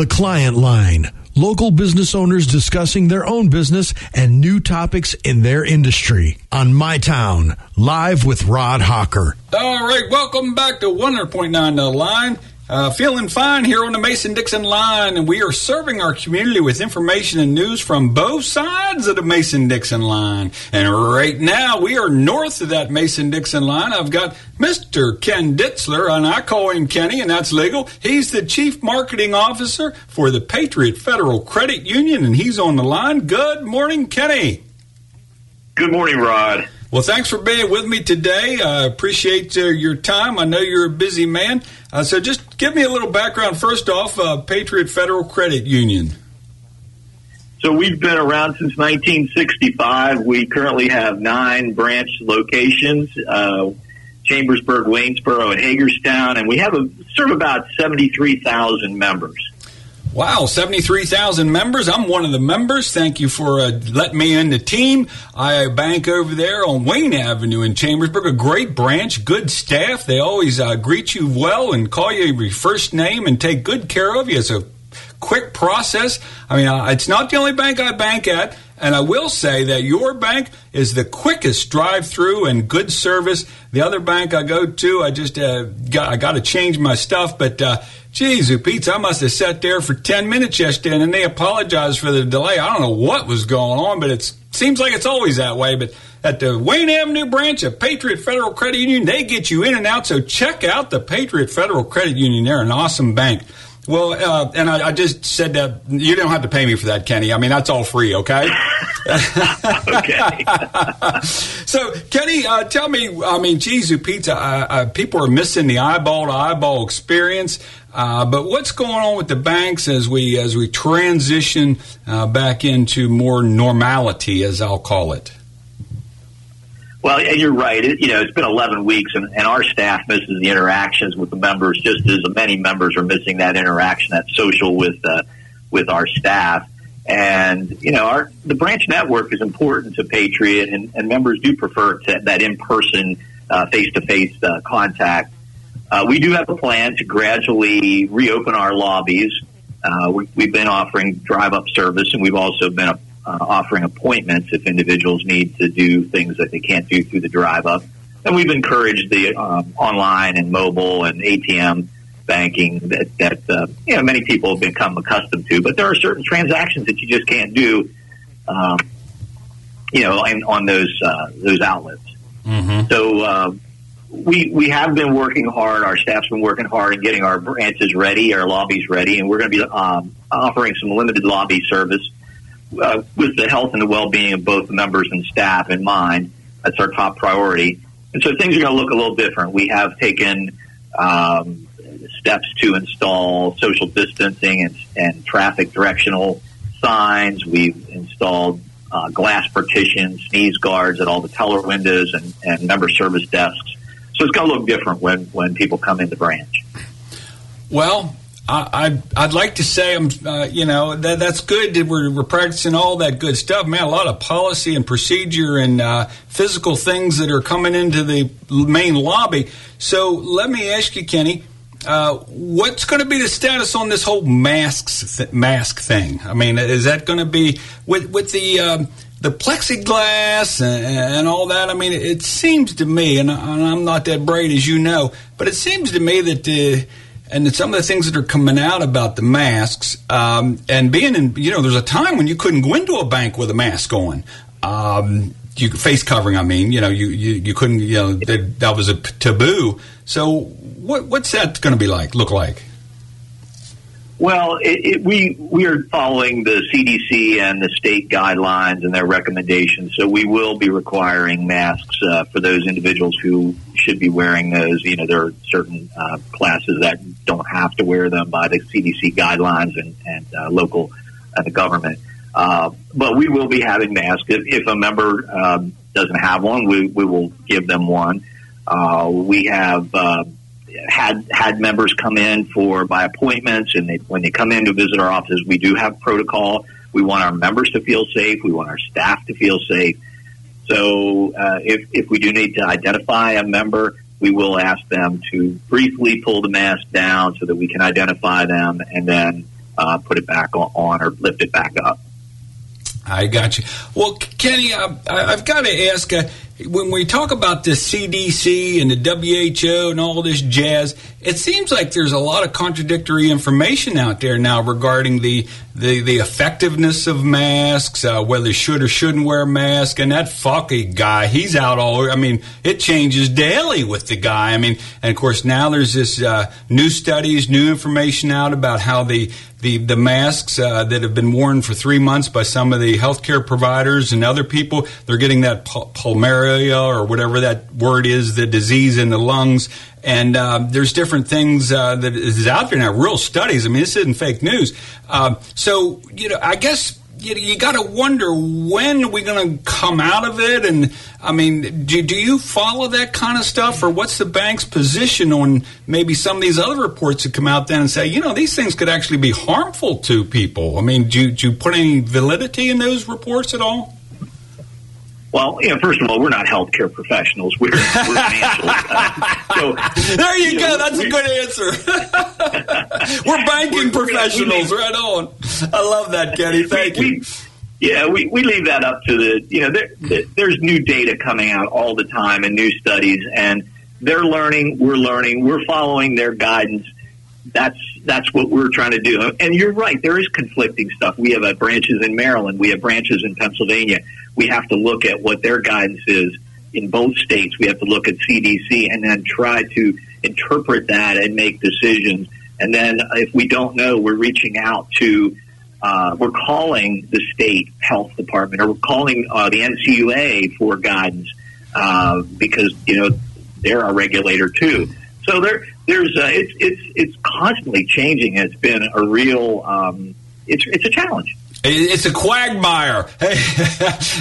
The Client Line. Local business owners discussing their own business and new topics in their industry. On My Town, live with Rod Hawker. All right, welcome back to 100.9 The Line. Uh, feeling fine here on the Mason Dixon line, and we are serving our community with information and news from both sides of the Mason Dixon line. And right now, we are north of that Mason Dixon line. I've got Mr. Ken Ditzler, and I call him Kenny, and that's legal. He's the Chief Marketing Officer for the Patriot Federal Credit Union, and he's on the line. Good morning, Kenny. Good morning, Rod. Well, thanks for being with me today. I appreciate uh, your time. I know you're a busy man. Uh, so just give me a little background first off uh, Patriot Federal Credit Union. So we've been around since 1965. We currently have nine branch locations uh, Chambersburg, Waynesboro, and Hagerstown, and we have a, sort of about 73,000 members. Wow, 73,000 members. I'm one of the members. Thank you for uh, letting me in the team. I bank over there on Wayne Avenue in Chambersburg, a great branch, good staff. They always uh, greet you well and call you your first name and take good care of you. It's a quick process. I mean, uh, it's not the only bank I bank at. And I will say that your bank is the quickest drive through and good service. The other bank I go to, I just uh, got, I got to change my stuff, but uh, Geez, Pete, I must have sat there for 10 minutes yesterday and they apologized for the delay. I don't know what was going on, but it seems like it's always that way. But at the Wayne Avenue branch of Patriot Federal Credit Union, they get you in and out. So check out the Patriot Federal Credit Union. They're an awesome bank. Well, uh, and I, I, just said that you don't have to pay me for that, Kenny. I mean, that's all free, okay? okay. so, Kenny, uh, tell me, I mean, geez, pizza, uh, uh, people are missing the eyeball to eyeball experience. Uh, but what's going on with the banks as we as we transition uh, back into more normality, as I'll call it? Well, and you're right. It, you know, it's been 11 weeks, and, and our staff misses the interactions with the members, just as many members are missing that interaction, that social with uh, with our staff. And you know, our the branch network is important to Patriot, and, and members do prefer to, that in person, uh face to face contact. Uh, we do have a plan to gradually reopen our lobbies. Uh, we, have been offering drive up service, and we've also been uh, offering appointments if individuals need to do things that they can't do through the drive up. And we've encouraged the um, online and mobile and ATM banking that, that uh, you know many people have become accustomed to. But there are certain transactions that you just can't do, um, you know, on, on those uh, those outlets. Mm-hmm. So uh, we we have been working hard. Our staff's been working hard in getting our branches ready, our lobbies ready, and we're going to be um, offering some limited lobby service uh, with the health and the well-being of both members and staff in mind. That's our top priority. And so things are going to look a little different. We have taken um, steps to install social distancing and, and traffic directional signs. We've installed uh, glass partitions, sneeze guards at all the teller windows and, and member service desks so it's going to look different when, when people come in the branch. Well, I, I would like to say, I'm, uh, you know, that that's good. that We're, we're, practicing all that good stuff, man. A lot of policy and procedure and uh, physical things that are coming into the main lobby. So let me ask you, Kenny, uh, what's going to be the status on this whole masks th- mask thing? I mean, is that going to be with with the um, the plexiglass and, and, all that. I mean, it seems to me, and, I'm not that bright as you know, but it seems to me that uh, and some of the things that are coming out about the masks um, and being in, you know, there's a time when you couldn't go into a bank with a mask on. Um, you face covering, I mean, you know, you, you, you couldn't, you know, that, that was a taboo. So, what, what's that going to be like? Look like? Well, it, it, we we are following the CDC and the state guidelines and their recommendations. So we will be requiring masks uh, for those individuals who should be wearing those. You know, there are certain uh, classes that don't have to wear them by the CDC guidelines and, and uh, local and the government. Uh, but we will be having masks. If, if a member um, doesn't have one, we, we will give them one. Uh, we have uh, had had members come in for by appointments, and they, when they come in to visit our offices, we do have protocol. We want our members to feel safe. We want our staff to feel safe. So uh, if if we do need to identify a member, we will ask them to briefly pull the mask down so that we can identify them, and then uh, put it back on or lift it back up. I got you. Well, Kenny, uh, I've got to ask. Uh, when we talk about the CDC and the WHO and all this jazz, it seems like there's a lot of contradictory information out there now regarding the the, the effectiveness of masks, uh, whether should or shouldn't wear a mask. And that Fauci guy, he's out all. I mean, it changes daily with the guy. I mean, and of course now there's this uh, new studies, new information out about how the the, the masks uh, that have been worn for three months by some of the healthcare providers and other people, they're getting that pul- pulmonaria or whatever that word is, the disease in the lungs. And uh, there's different things uh, that is out there now, real studies. I mean, this isn't fake news. Uh, so, you know, I guess you, you got to wonder when are we going to come out of it and i mean do, do you follow that kind of stuff or what's the bank's position on maybe some of these other reports that come out then and say you know these things could actually be harmful to people i mean do, do you put any validity in those reports at all well, you know, first of all, we're not healthcare professionals. We're, we're financial. So, there you, you go. Know, That's we, a good answer. we're banking we're, professionals. We're, right on. I love that, Kenny. Thank we, you. yeah, we, we leave that up to the, you know, there, there, there's new data coming out all the time and new studies, and they're learning, we're learning, we're following their guidance. That's that's what we're trying to do. And you're right, there is conflicting stuff. We have uh, branches in Maryland, we have branches in Pennsylvania we have to look at what their guidance is in both states. We have to look at CDC and then try to interpret that and make decisions. And then if we don't know, we're reaching out to, uh, we're calling the state health department or we're calling uh, the NCUA for guidance uh, because, you know, they're our regulator too. So there, there's, uh, it's, it's, it's constantly changing. It's been a real, um, it's, it's a challenge. It's a quagmire. Hey,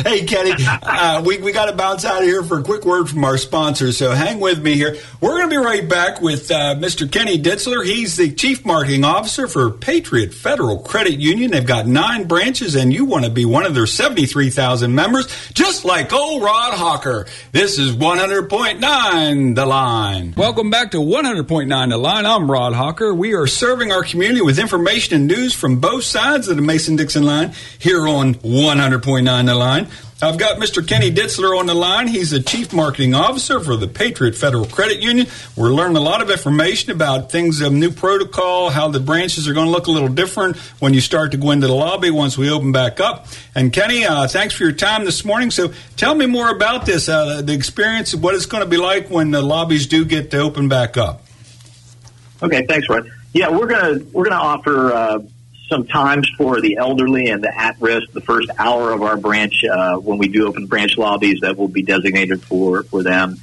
hey Kenny, uh, we, we got to bounce out of here for a quick word from our sponsor, so hang with me here. We're going to be right back with uh, Mr. Kenny Ditzler. He's the Chief Marketing Officer for Patriot Federal Credit Union. They've got nine branches, and you want to be one of their 73,000 members, just like old Rod Hawker. This is 100.9 The Line. Welcome back to 100.9 The Line. I'm Rod Hawker. We are serving our community with information and news from both sides of the Mason-Dixon line here on 100.9 The Line. I've got Mr. Kenny Ditzler on the line. He's the Chief Marketing Officer for the Patriot Federal Credit Union. We're learning a lot of information about things, of new protocol, how the branches are going to look a little different when you start to go into the lobby once we open back up. And Kenny, uh, thanks for your time this morning. So tell me more about this, uh, the experience, of what it's going to be like when the lobbies do get to open back up. Okay, thanks, Rod. Yeah, we're gonna we're gonna offer uh, some times for the elderly and the at risk. The first hour of our branch, uh, when we do open branch lobbies, that will be designated for for them.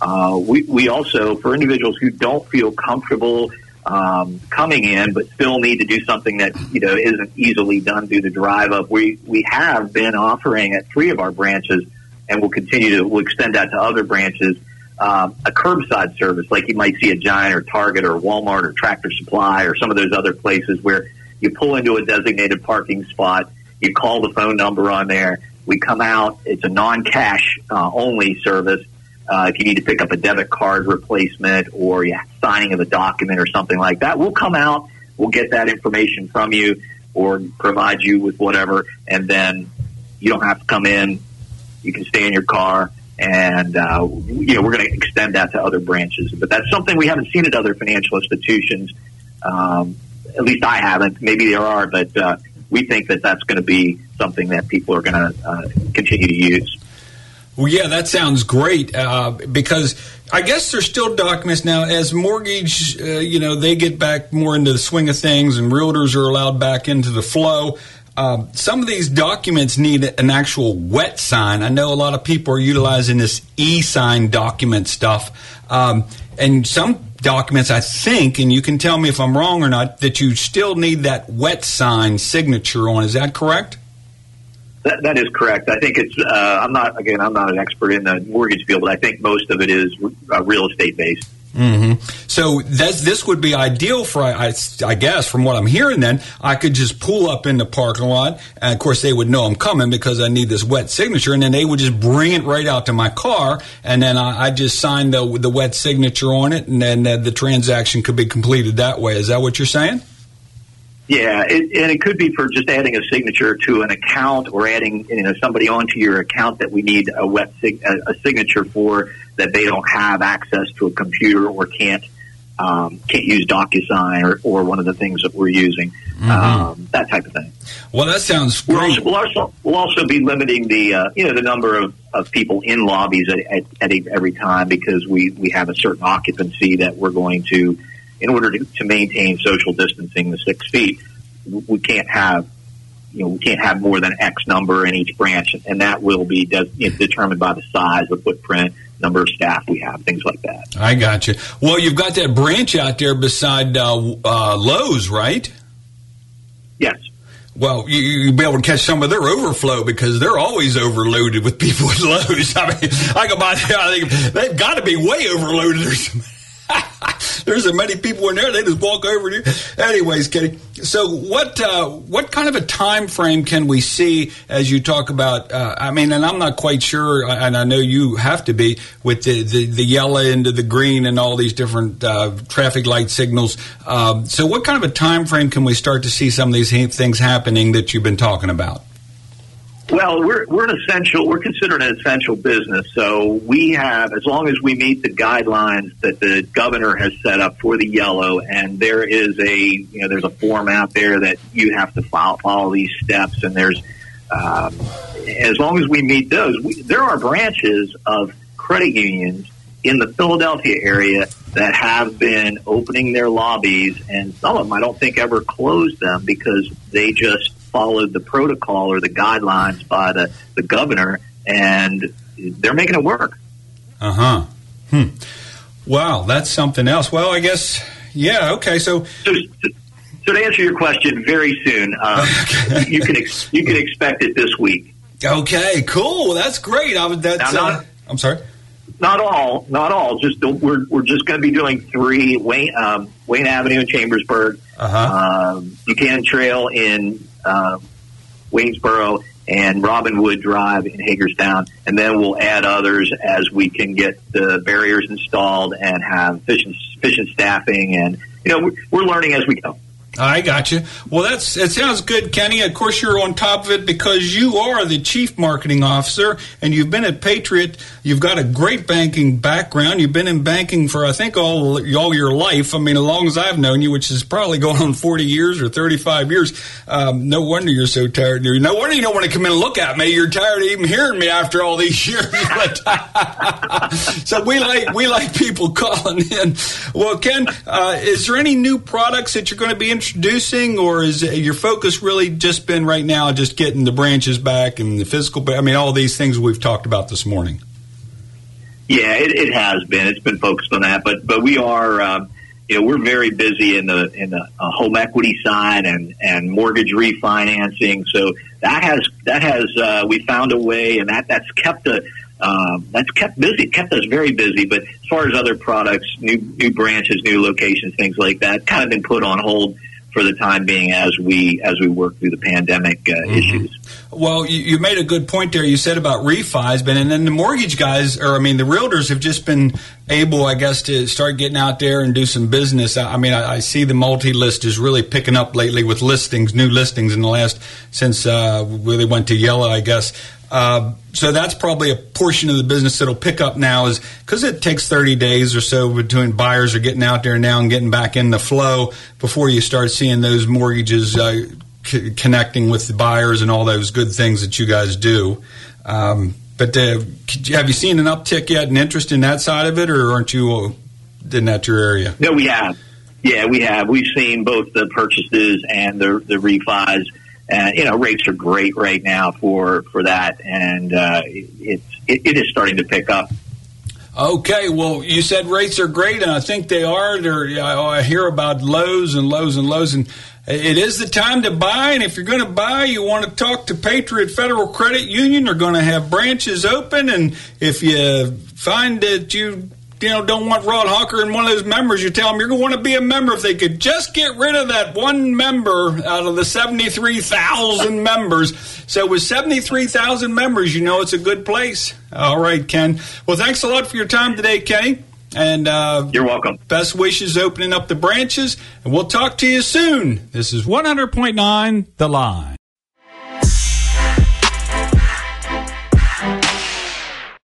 Uh, we we also for individuals who don't feel comfortable um, coming in, but still need to do something that you know isn't easily done through the drive up. We we have been offering at three of our branches, and we'll continue to we'll extend that to other branches. Um, a curbside service, like you might see a Giant or Target or Walmart or Tractor Supply or some of those other places where you pull into a designated parking spot. You call the phone number on there. We come out. It's a non-cash uh, only service. Uh, if you need to pick up a debit card replacement or yeah, signing of a document or something like that, we'll come out. We'll get that information from you or provide you with whatever, and then you don't have to come in. You can stay in your car, and uh, you know we're going to extend that to other branches. But that's something we haven't seen at other financial institutions. Um, at least I haven't. Maybe there are, but uh, we think that that's going to be something that people are going to uh, continue to use. Well, yeah, that sounds great uh, because I guess there's still documents now as mortgage. Uh, you know, they get back more into the swing of things, and realtors are allowed back into the flow. Um, some of these documents need an actual wet sign. I know a lot of people are utilizing this e-sign document stuff, um, and some documents, I think, and you can tell me if I'm wrong or not, that you still need that wet sign signature on. Is that correct? That, that is correct. I think it's. Uh, I'm not again. I'm not an expert in the mortgage field, but I think most of it is uh, real estate based. Mm-hmm. So this this would be ideal for, I, I, guess, from what I'm hearing. Then I could just pull up in the parking lot, and of course they would know I'm coming because I need this wet signature, and then they would just bring it right out to my car, and then I, I just sign the the wet signature on it, and then the transaction could be completed that way. Is that what you're saying? Yeah, it, and it could be for just adding a signature to an account or adding you know somebody onto your account that we need a web sig- a, a signature for that they don't have access to a computer or can't um, can't use DocuSign or, or one of the things that we're using, mm-hmm. um, that type of thing. Well, that sounds great. We'll also, we'll also, we'll also be limiting the uh, you know the number of, of people in lobbies at, at, at every time because we, we have a certain occupancy that we're going to in order to, to maintain social distancing, the six feet, we can't have you know, we can't have more than X number in each branch, and that will be de- you know, determined by the size, the footprint, number of staff we have, things like that. I got you. Well, you've got that branch out there beside uh, uh, Lowe's, right? Yes. Well, you, you'll be able to catch some of their overflow because they're always overloaded with people at Lowe's. I mean, I go by there, I think they've got to be way overloaded or something. There's so many people in there; they just walk over to you. Anyways, Kenny. So, what uh, what kind of a time frame can we see as you talk about? Uh, I mean, and I'm not quite sure, and I know you have to be with the the, the yellow into the green and all these different uh, traffic light signals. Um, so, what kind of a time frame can we start to see some of these things happening that you've been talking about? Well, we're we're an essential. We're considered an essential business, so we have as long as we meet the guidelines that the governor has set up for the yellow, and there is a you know there's a form out there that you have to follow, follow these steps, and there's um, as long as we meet those, we, there are branches of credit unions in the Philadelphia area that have been opening their lobbies, and some of them I don't think ever closed them because they just followed the protocol or the guidelines by the, the governor, and they're making it work. Uh huh. Hmm. Wow, that's something else. Well, I guess, yeah, okay. So, so, so to answer your question, very soon, um, you can ex- you can expect it this week. Okay, cool. That's great. I was that's. Now, not, uh, I'm sorry. Not all, not all. Just we're we're just going to be doing three Wayne um, Wayne Avenue in Chambersburg, uh-huh. um, Buchanan Trail in uh, Waynesboro and Robinwood Drive in Hagerstown, and then we'll add others as we can get the barriers installed and have efficient, efficient staffing. And you know, we're learning as we go. I got you. Well, that's it. Sounds good, Kenny. Of course, you're on top of it because you are the chief marketing officer, and you've been at Patriot. You've got a great banking background. You've been in banking for I think all all your life. I mean, as long as I've known you, which is probably going on 40 years or 35 years. Um, no wonder you're so tired. No wonder you don't want to come in and look at me. You're tired of even hearing me after all these years. so we like we like people calling in. Well, Ken, uh, is there any new products that you're going to be introducing, or is your focus really just been right now just getting the branches back and the physical? I mean, all these things we've talked about this morning. Yeah, it, it has been. It's been focused on that, but but we are. Um, you know, we're very busy in the in the uh, home equity side and and mortgage refinancing. So that has that has uh, we found a way, and that that's kept a um, that's kept busy, kept us very busy. But as far as other products, new new branches, new locations, things like that, kind of been put on hold for the time being as we as we work through the pandemic uh, mm-hmm. issues. Well, you, you, made a good point there. You said about refis, but and then the mortgage guys, or I mean, the realtors have just been able, I guess, to start getting out there and do some business. I, I mean, I, I, see the multi list is really picking up lately with listings, new listings in the last since uh, they went to yellow, I guess. Uh, so that's probably a portion of the business that'll pick up now is because it takes 30 days or so between buyers are getting out there now and getting back in the flow before you start seeing those mortgages uh, c- connecting with the buyers and all those good things that you guys do. Um, but uh, have you seen an uptick yet in interest in that side of it, or aren't you uh, in that your area? No, we have. Yeah, we have. We've seen both the purchases and the the refis and you know rates are great right now for for that, and uh, it's it, it is starting to pick up. Okay, well, you said rates are great, and I think they are. They're, I hear about lows and lows and lows, and it is the time to buy. And if you're going to buy, you want to talk to Patriot Federal Credit Union. They're going to have branches open, and if you find that you you know, don't want Rod Hawker and one of those members, you tell them you're going to want to be a member. If they could just get rid of that one member out of the 73,000 members. So with 73,000 members, you know it's a good place. All right, Ken. Well, thanks a lot for your time today, Kenny. And uh, you're welcome. Best wishes opening up the branches, and we'll talk to you soon. This is 100.9 The Line.